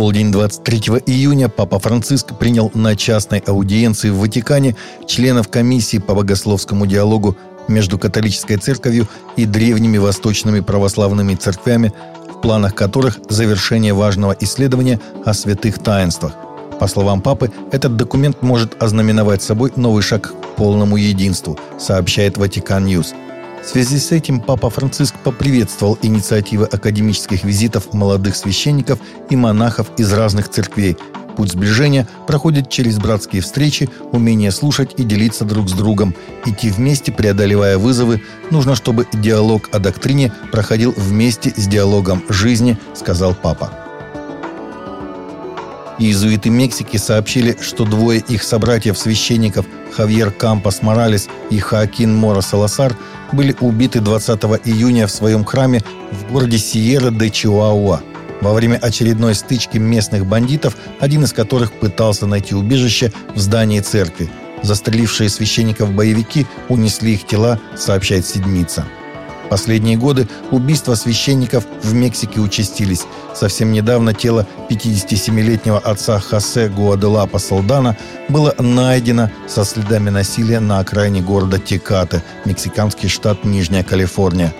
полдень 23 июня Папа Франциск принял на частной аудиенции в Ватикане членов комиссии по богословскому диалогу между католической церковью и древними восточными православными церквями, в планах которых завершение важного исследования о святых таинствах. По словам Папы, этот документ может ознаменовать собой новый шаг к полному единству, сообщает Vatican News – в связи с этим Папа Франциск поприветствовал инициативы академических визитов молодых священников и монахов из разных церквей. Путь сближения проходит через братские встречи, умение слушать и делиться друг с другом. Идти вместе, преодолевая вызовы, нужно, чтобы диалог о доктрине проходил вместе с диалогом жизни, сказал Папа. Иезуиты Мексики сообщили, что двое их собратьев-священников Хавьер Кампас Моралес и Хоакин Мора Саласар были убиты 20 июня в своем храме в городе Сиерра де Чиуауа во время очередной стычки местных бандитов, один из которых пытался найти убежище в здании церкви. Застрелившие священников боевики унесли их тела, сообщает Седмица. Последние годы убийства священников в Мексике участились. Совсем недавно тело 57-летнего отца Хосе Гуаделапа Салдана было найдено со следами насилия на окраине города Текате, мексиканский штат Нижняя Калифорния.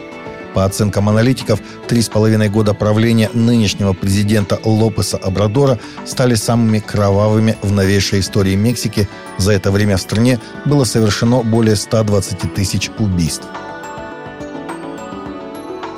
По оценкам аналитиков, три с половиной года правления нынешнего президента Лопеса Абрадора стали самыми кровавыми в новейшей истории Мексики. За это время в стране было совершено более 120 тысяч убийств.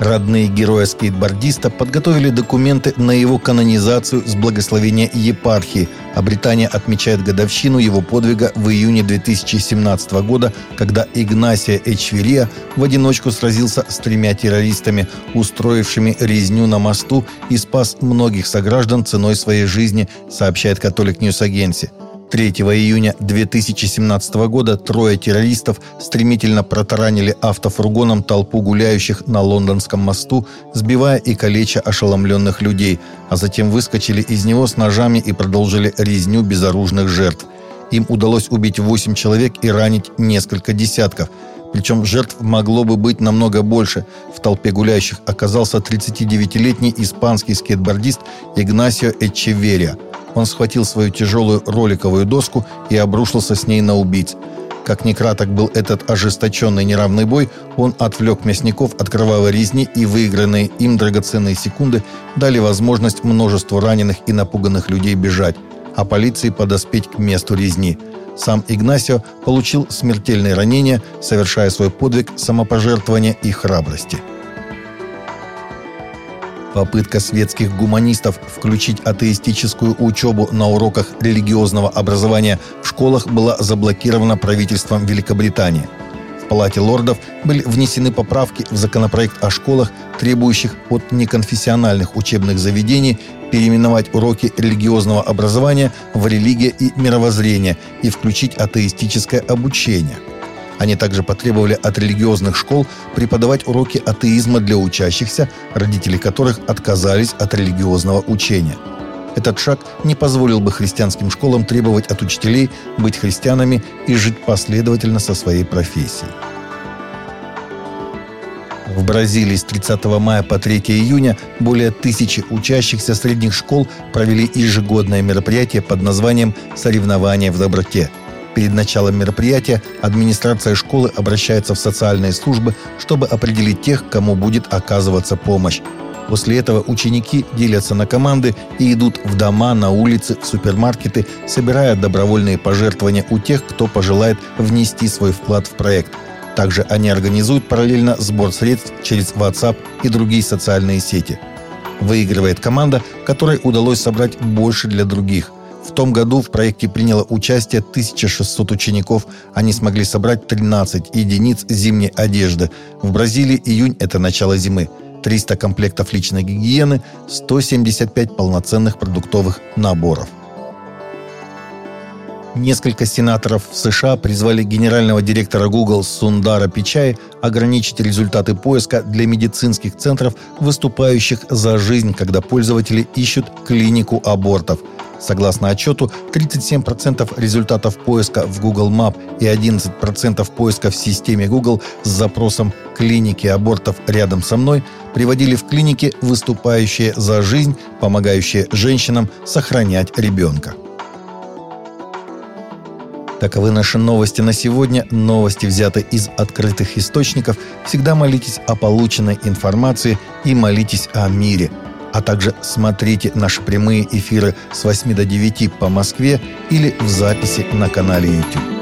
Родные героя-скейтбордиста подготовили документы на его канонизацию с благословения епархии, а Британия отмечает годовщину его подвига в июне 2017 года, когда Игнасия Эчверия в одиночку сразился с тремя террористами, устроившими резню на мосту и спас многих сограждан ценой своей жизни, сообщает Catholic News Agency. 3 июня 2017 года трое террористов стремительно протаранили автофургоном толпу гуляющих на Лондонском мосту, сбивая и калеча ошеломленных людей, а затем выскочили из него с ножами и продолжили резню безоружных жертв. Им удалось убить 8 человек и ранить несколько десятков. Причем жертв могло бы быть намного больше. В толпе гуляющих оказался 39-летний испанский скейтбордист Игнасио Эчеверия – он схватил свою тяжелую роликовую доску и обрушился с ней на убийц. Как ни краток был этот ожесточенный неравный бой, он отвлек мясников от кровавой резни и выигранные им драгоценные секунды дали возможность множеству раненых и напуганных людей бежать, а полиции подоспеть к месту резни. Сам Игнасио получил смертельные ранения, совершая свой подвиг самопожертвования и храбрости. Попытка светских гуманистов включить атеистическую учебу на уроках религиозного образования в школах была заблокирована правительством Великобритании. В Палате лордов были внесены поправки в законопроект о школах, требующих от неконфессиональных учебных заведений переименовать уроки религиозного образования в религия и мировоззрение и включить атеистическое обучение – они также потребовали от религиозных школ преподавать уроки атеизма для учащихся, родители которых отказались от религиозного учения. Этот шаг не позволил бы христианским школам требовать от учителей быть христианами и жить последовательно со своей профессией. В Бразилии с 30 мая по 3 июня более тысячи учащихся средних школ провели ежегодное мероприятие под названием «Соревнования в доброте», Перед началом мероприятия администрация школы обращается в социальные службы, чтобы определить тех, кому будет оказываться помощь. После этого ученики делятся на команды и идут в дома, на улицы, в супермаркеты, собирая добровольные пожертвования у тех, кто пожелает внести свой вклад в проект. Также они организуют параллельно сбор средств через WhatsApp и другие социальные сети. Выигрывает команда, которой удалось собрать больше для других – в том году в проекте приняло участие 1600 учеников. Они смогли собрать 13 единиц зимней одежды. В Бразилии июнь – это начало зимы. 300 комплектов личной гигиены, 175 полноценных продуктовых наборов. Несколько сенаторов в США призвали генерального директора Google Сундара Пичай ограничить результаты поиска для медицинских центров, выступающих за жизнь, когда пользователи ищут клинику абортов – Согласно отчету, 37% результатов поиска в Google Map и 11% поиска в системе Google с запросом «клиники абортов рядом со мной» приводили в клиники, выступающие за жизнь, помогающие женщинам сохранять ребенка. Таковы наши новости на сегодня. Новости взяты из открытых источников. Всегда молитесь о полученной информации и молитесь о мире – а также смотрите наши прямые эфиры с 8 до 9 по Москве или в записи на канале YouTube.